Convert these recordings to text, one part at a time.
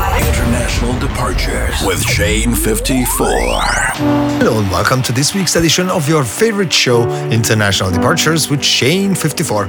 International Departures with Shane 54. Hello and welcome to this week's edition of your favorite show, International Departures with Shane 54.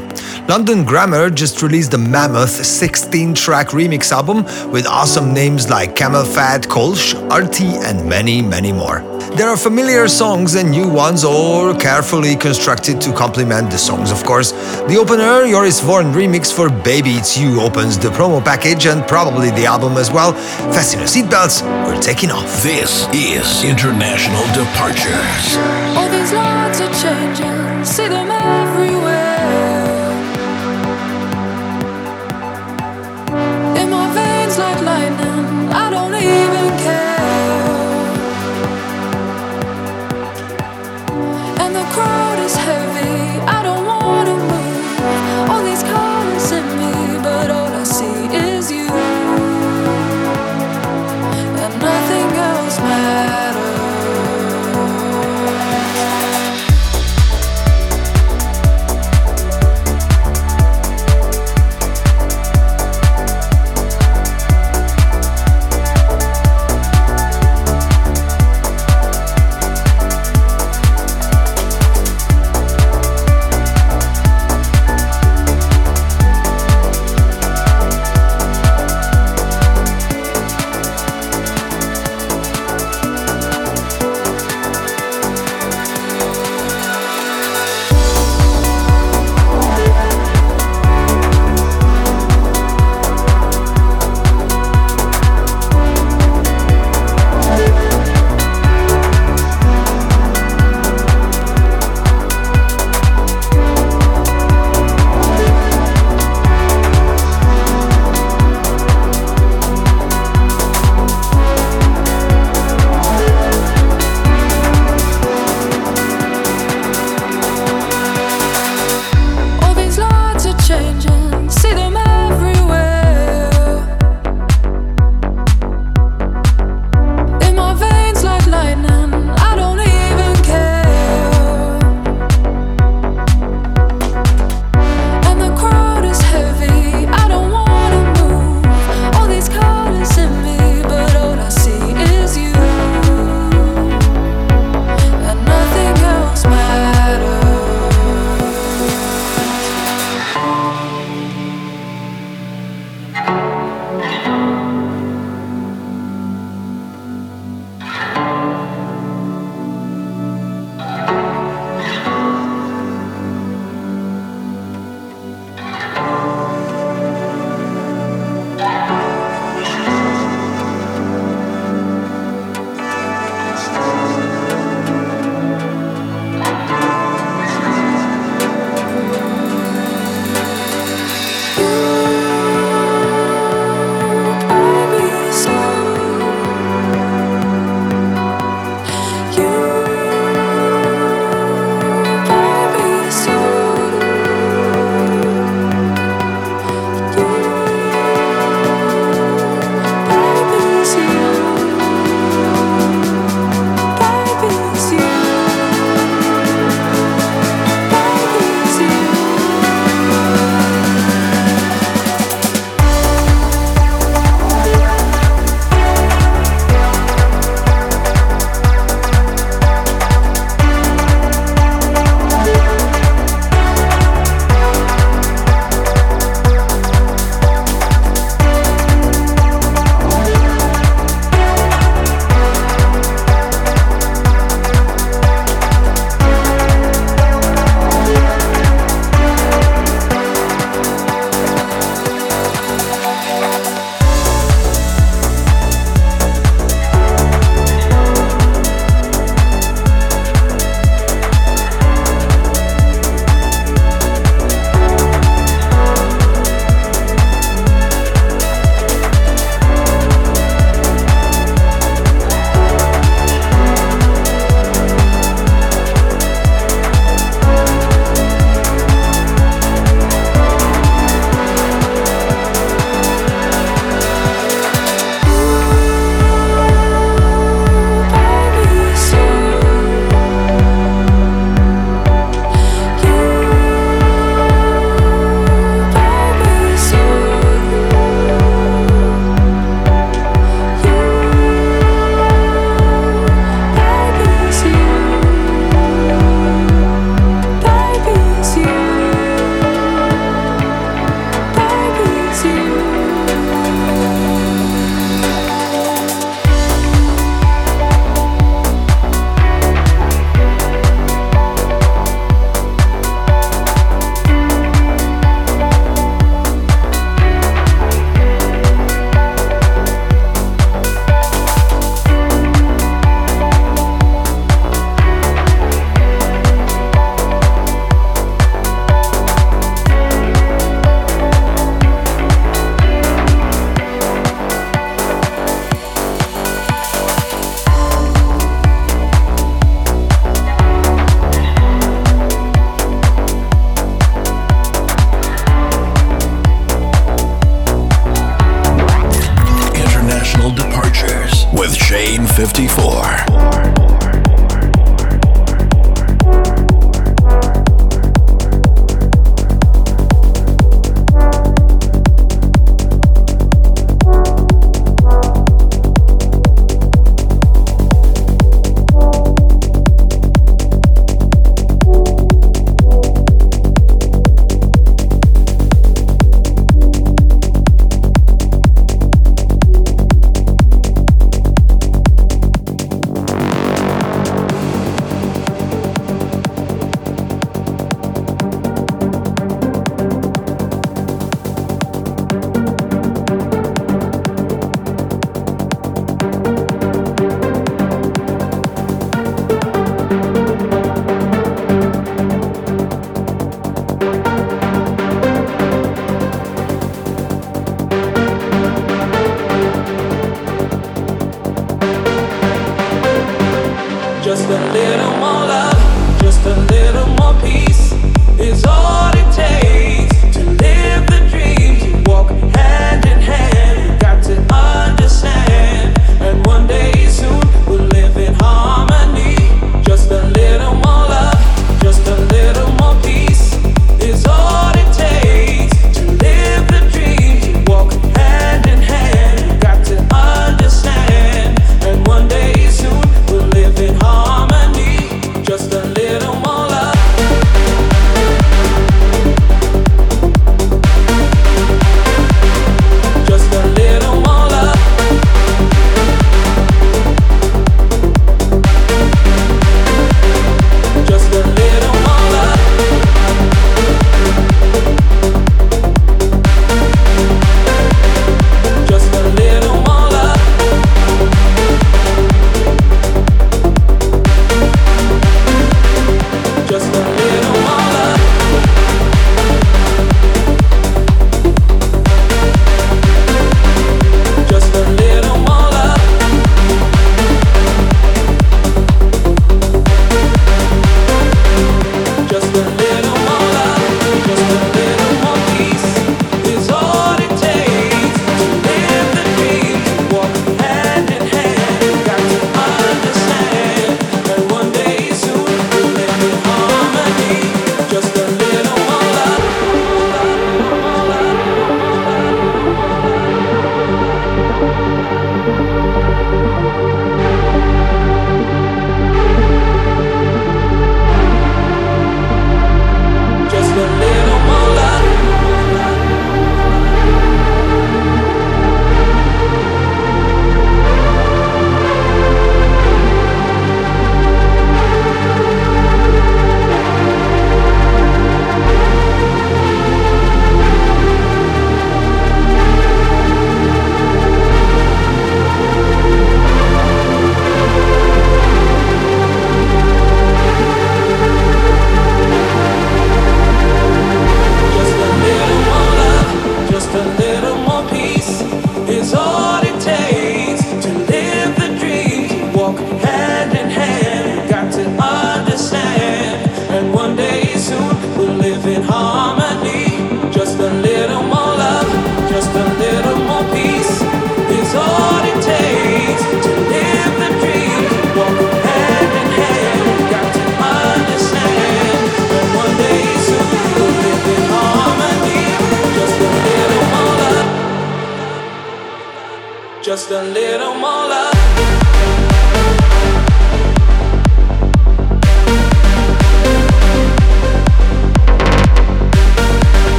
London Grammar just released a mammoth 16 track remix album with awesome names like CamelPhat, Kolsch, RT, and many, many more. There are familiar songs and new ones, all carefully constructed to complement the songs, of course. The opener, Joris Voorn remix for Baby It's You, opens the promo package and probably the album as well. Fasten your seatbelts, we're taking off. This is International Departures. All these lights are changing, see them everywhere.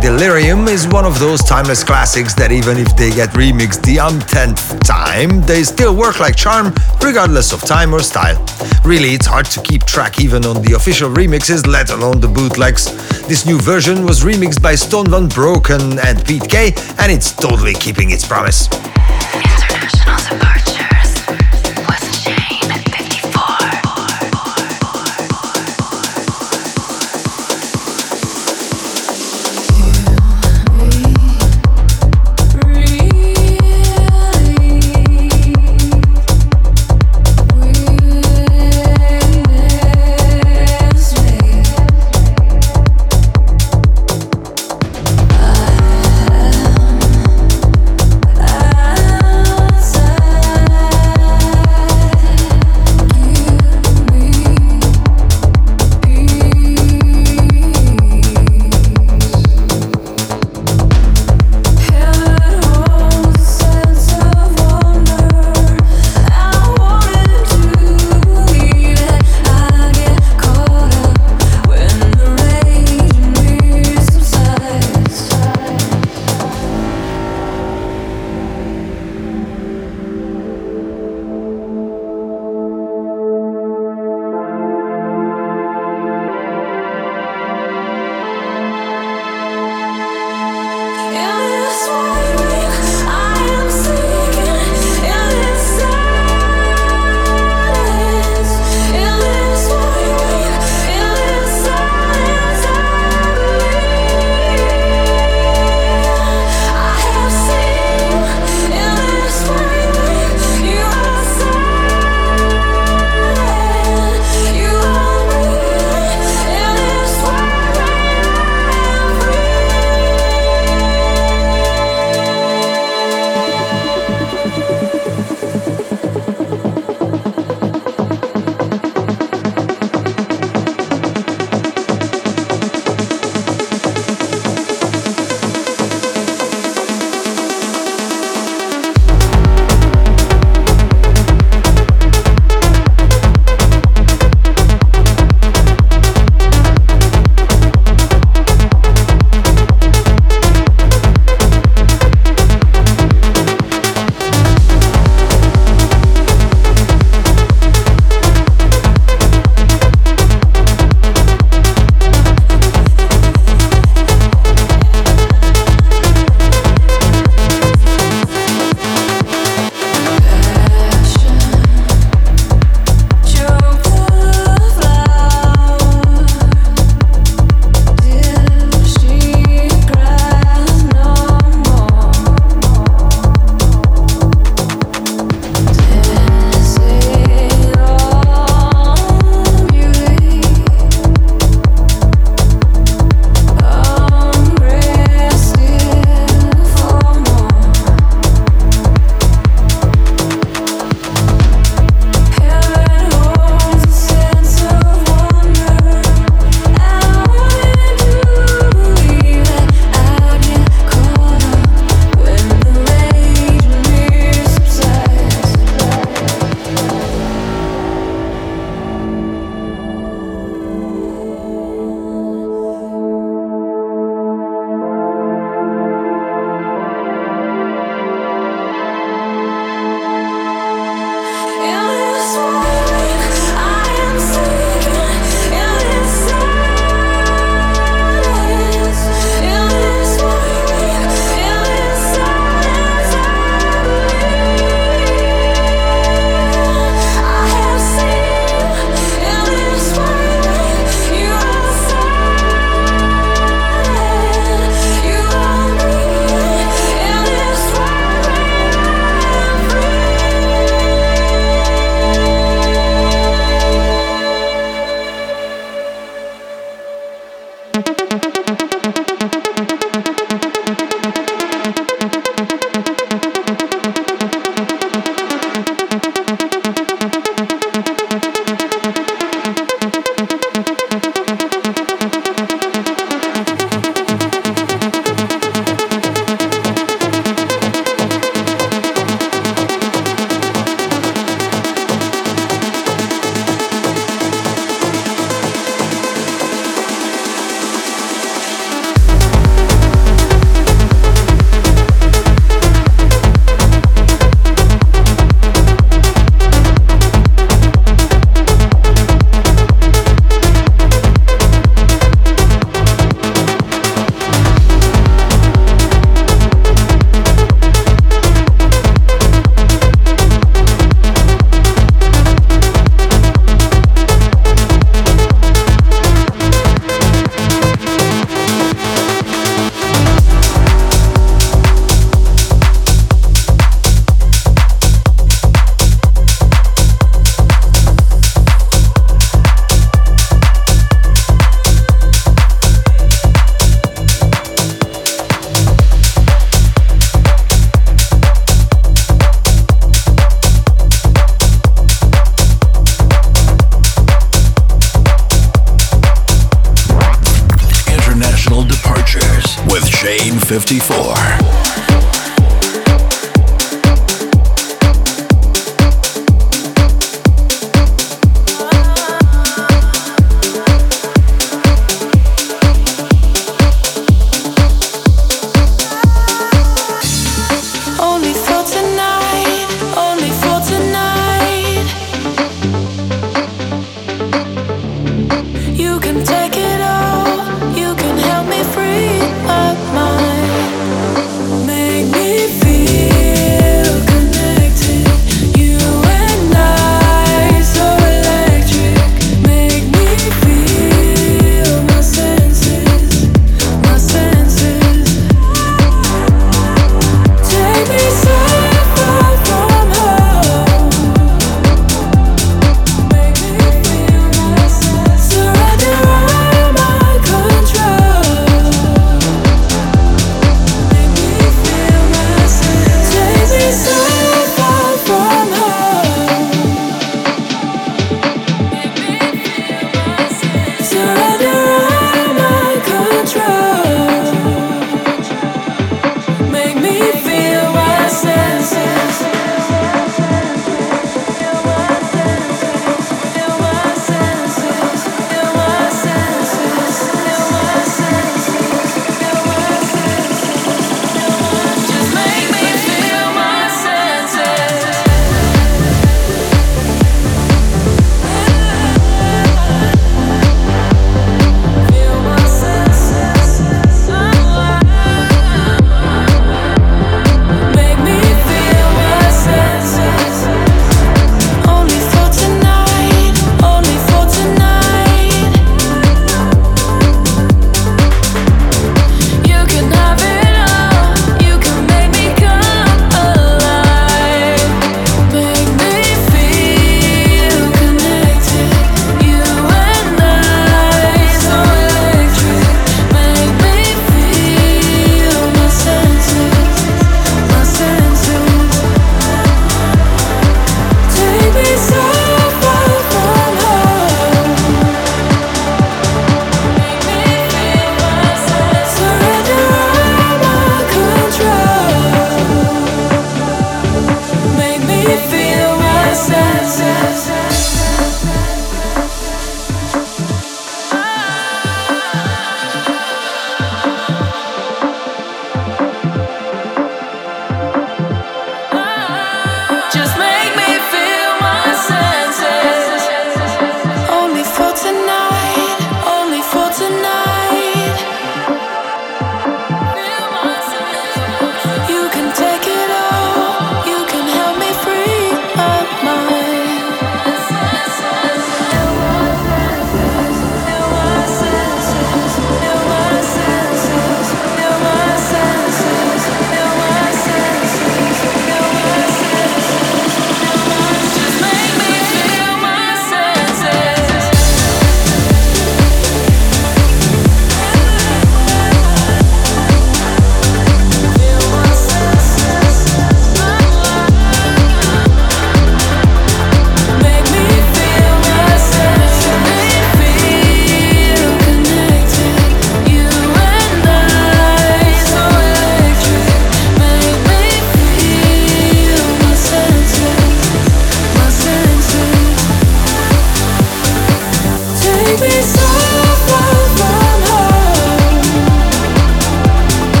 Delerium is one of those timeless classics that even if they get remixed the umpteenth time, they still work like charm regardless of time or style. Really, it's hard to keep track even on the official remixes, let alone the bootlegs. This new version was remixed by Stone Van Brooken and Pete K, and it's totally keeping its promise.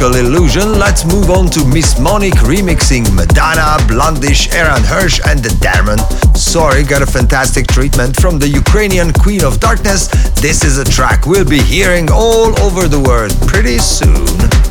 Illusion, let's move on to Miss Monique remixing Madonna, Blondish, Eran Hersh, and the Darmon. Sorry, got a fantastic treatment from the Ukrainian Queen of Darkness. This is a track we'll be hearing all over the world pretty soon.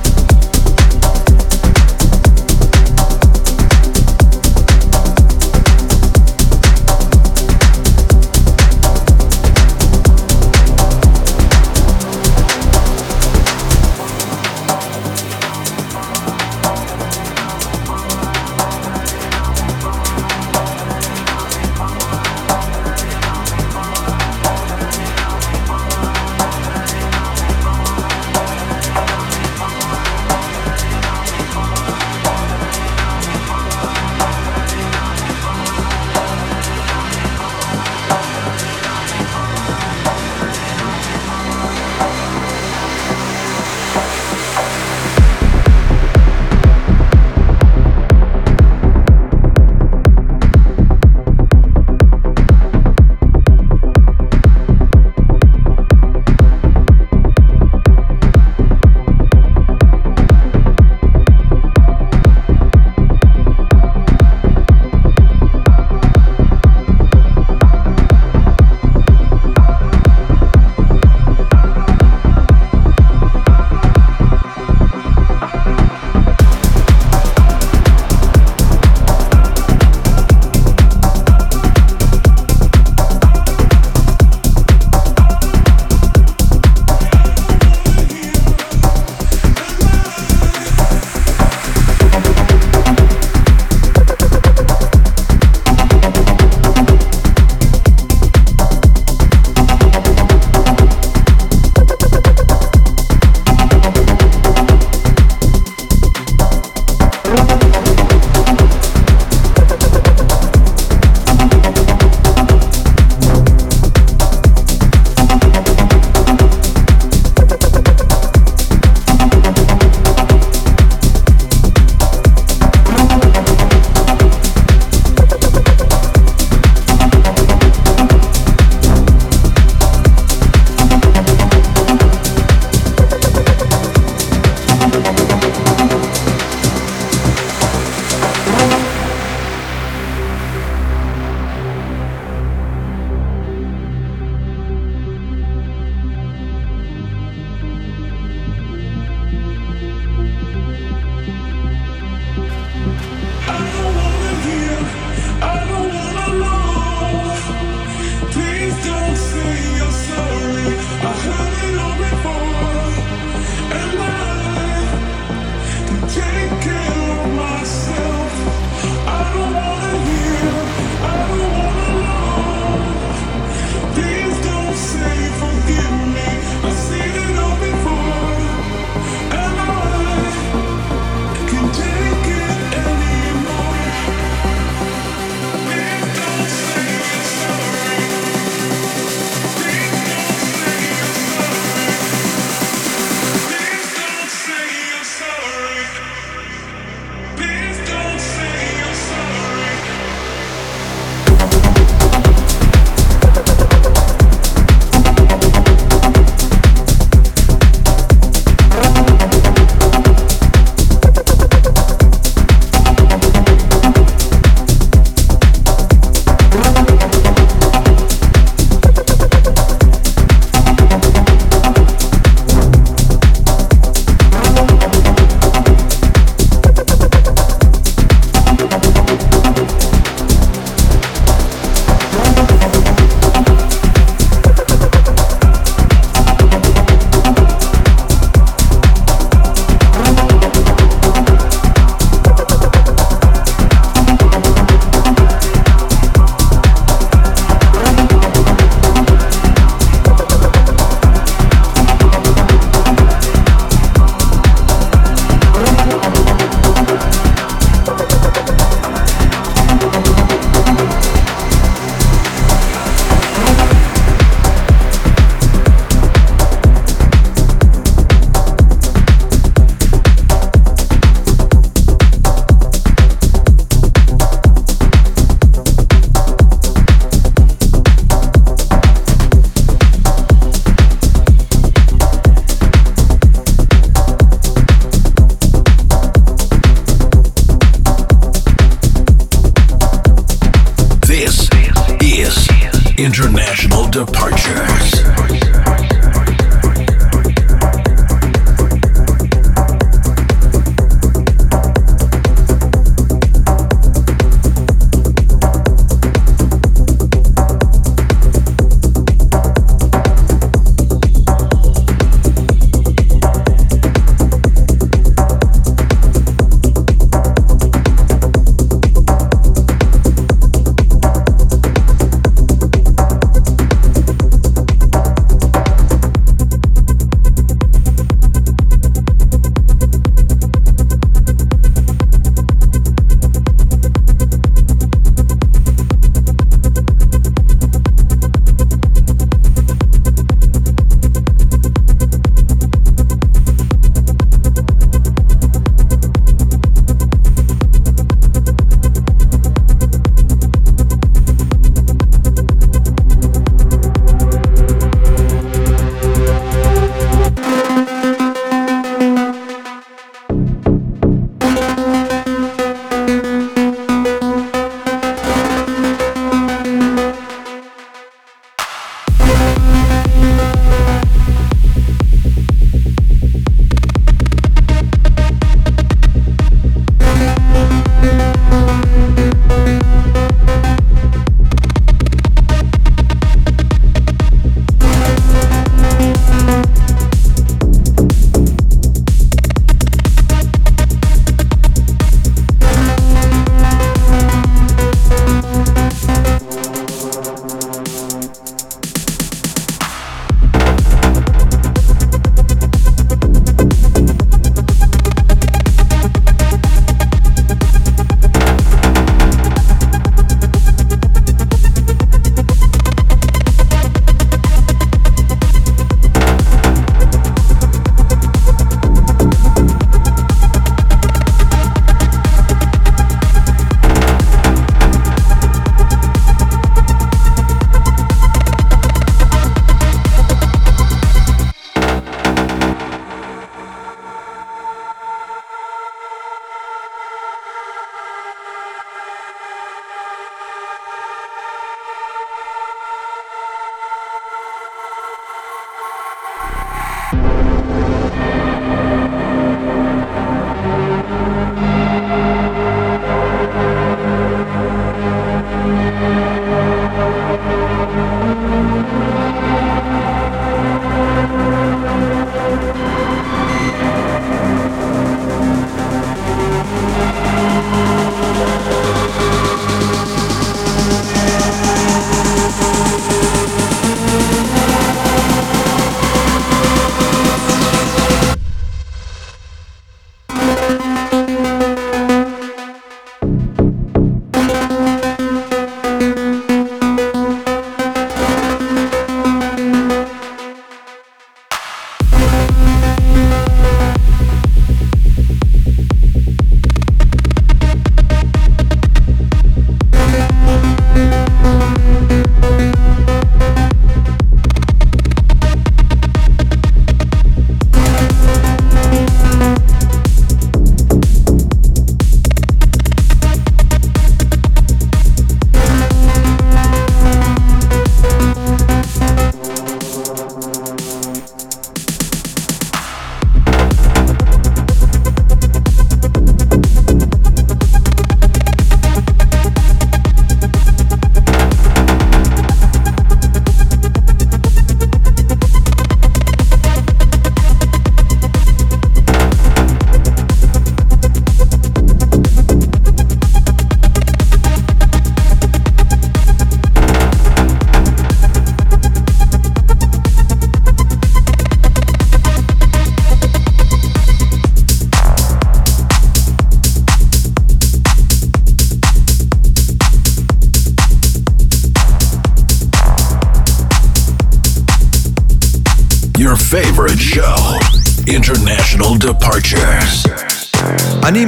International Departures.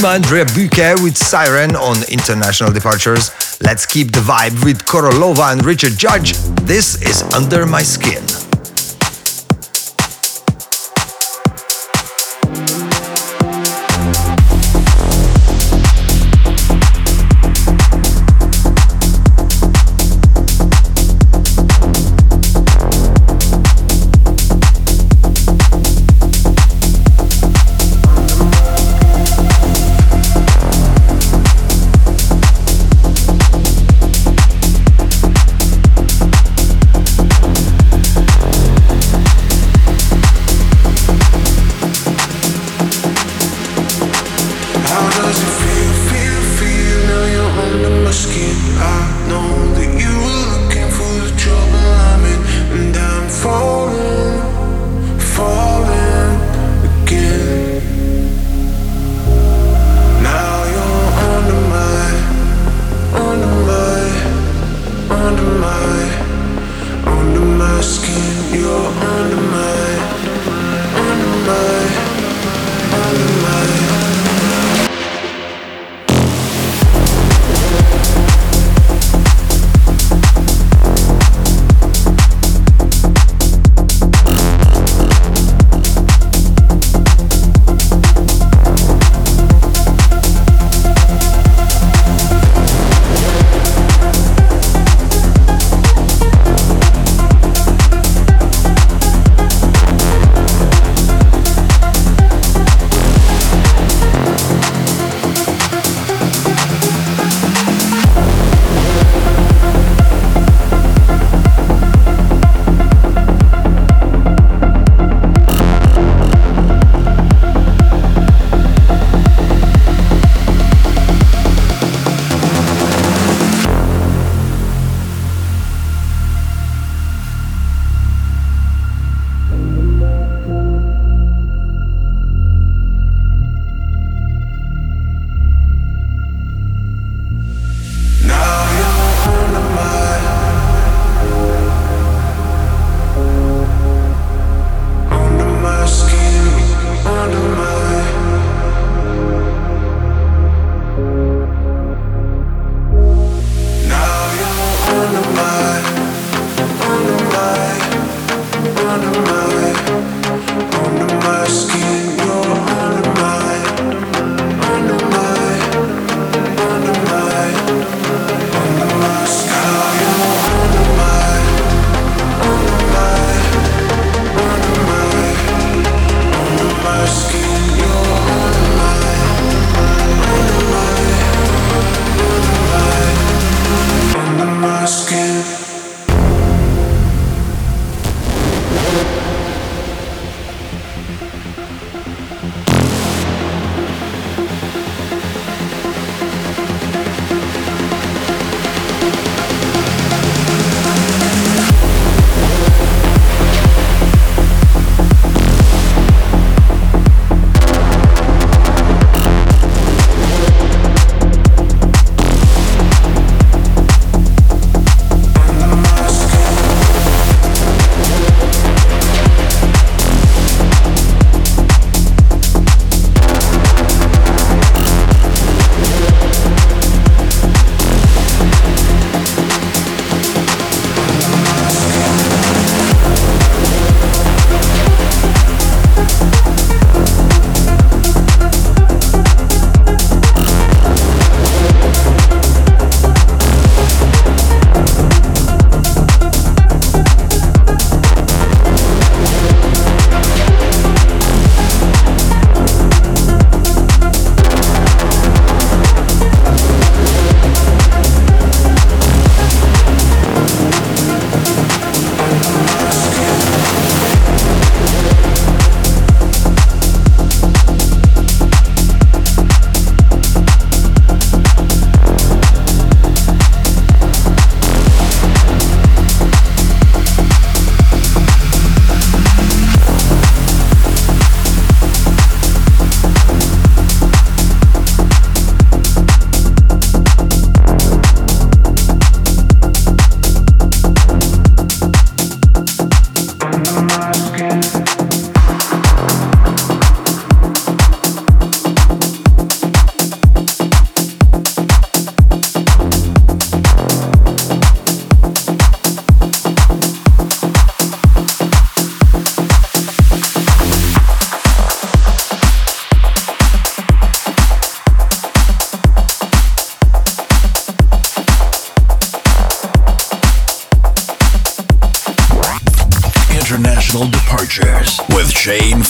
Anyma & Rebūke with Syren on International Departures. Let's keep the vibe with Korolova and Richard Judge. This is Under My Skin. I know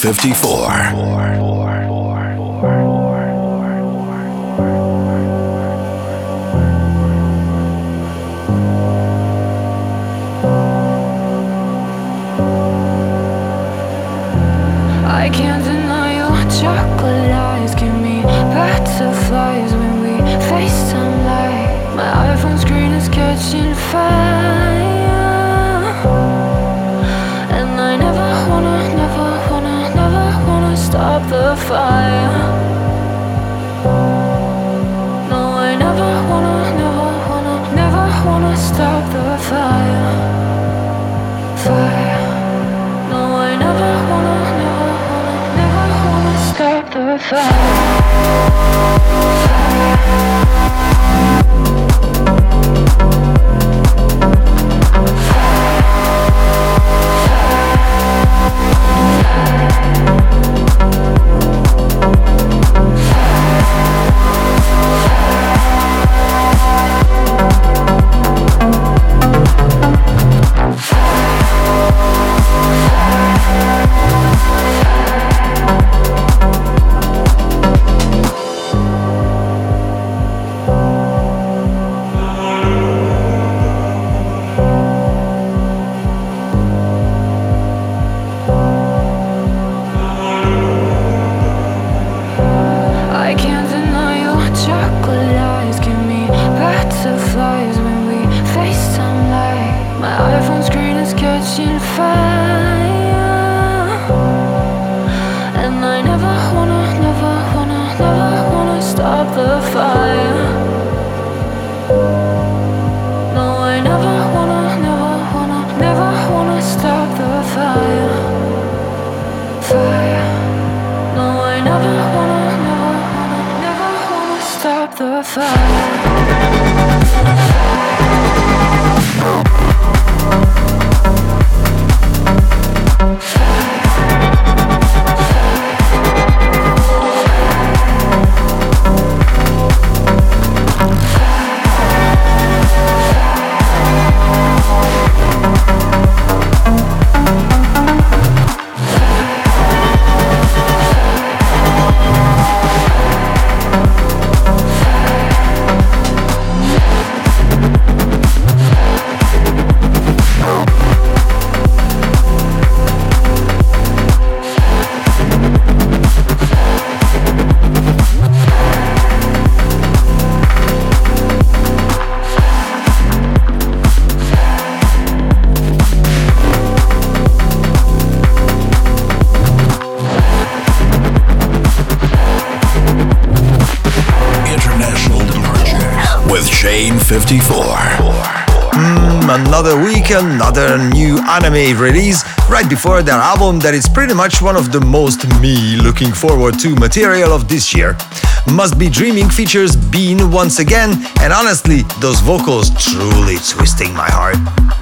54. fire, fire, fire. 54. Mm, another week, another new anamē release right before their album that is pretty much one of the most me looking forward to material of this year. Must Be Dreaming features Bien once again, and honestly, those vocals truly twisting my heart.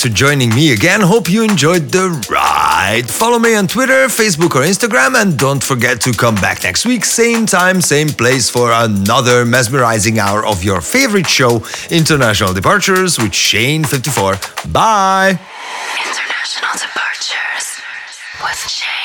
Thanks for joining me again. Hope you enjoyed the ride. Follow me on Twitter, Facebook, or Instagram, and don't forget to come back next week, same time, same place, for another mesmerizing hour of your favorite show, International Departures with Shane54. Bye. International Departures with Shane.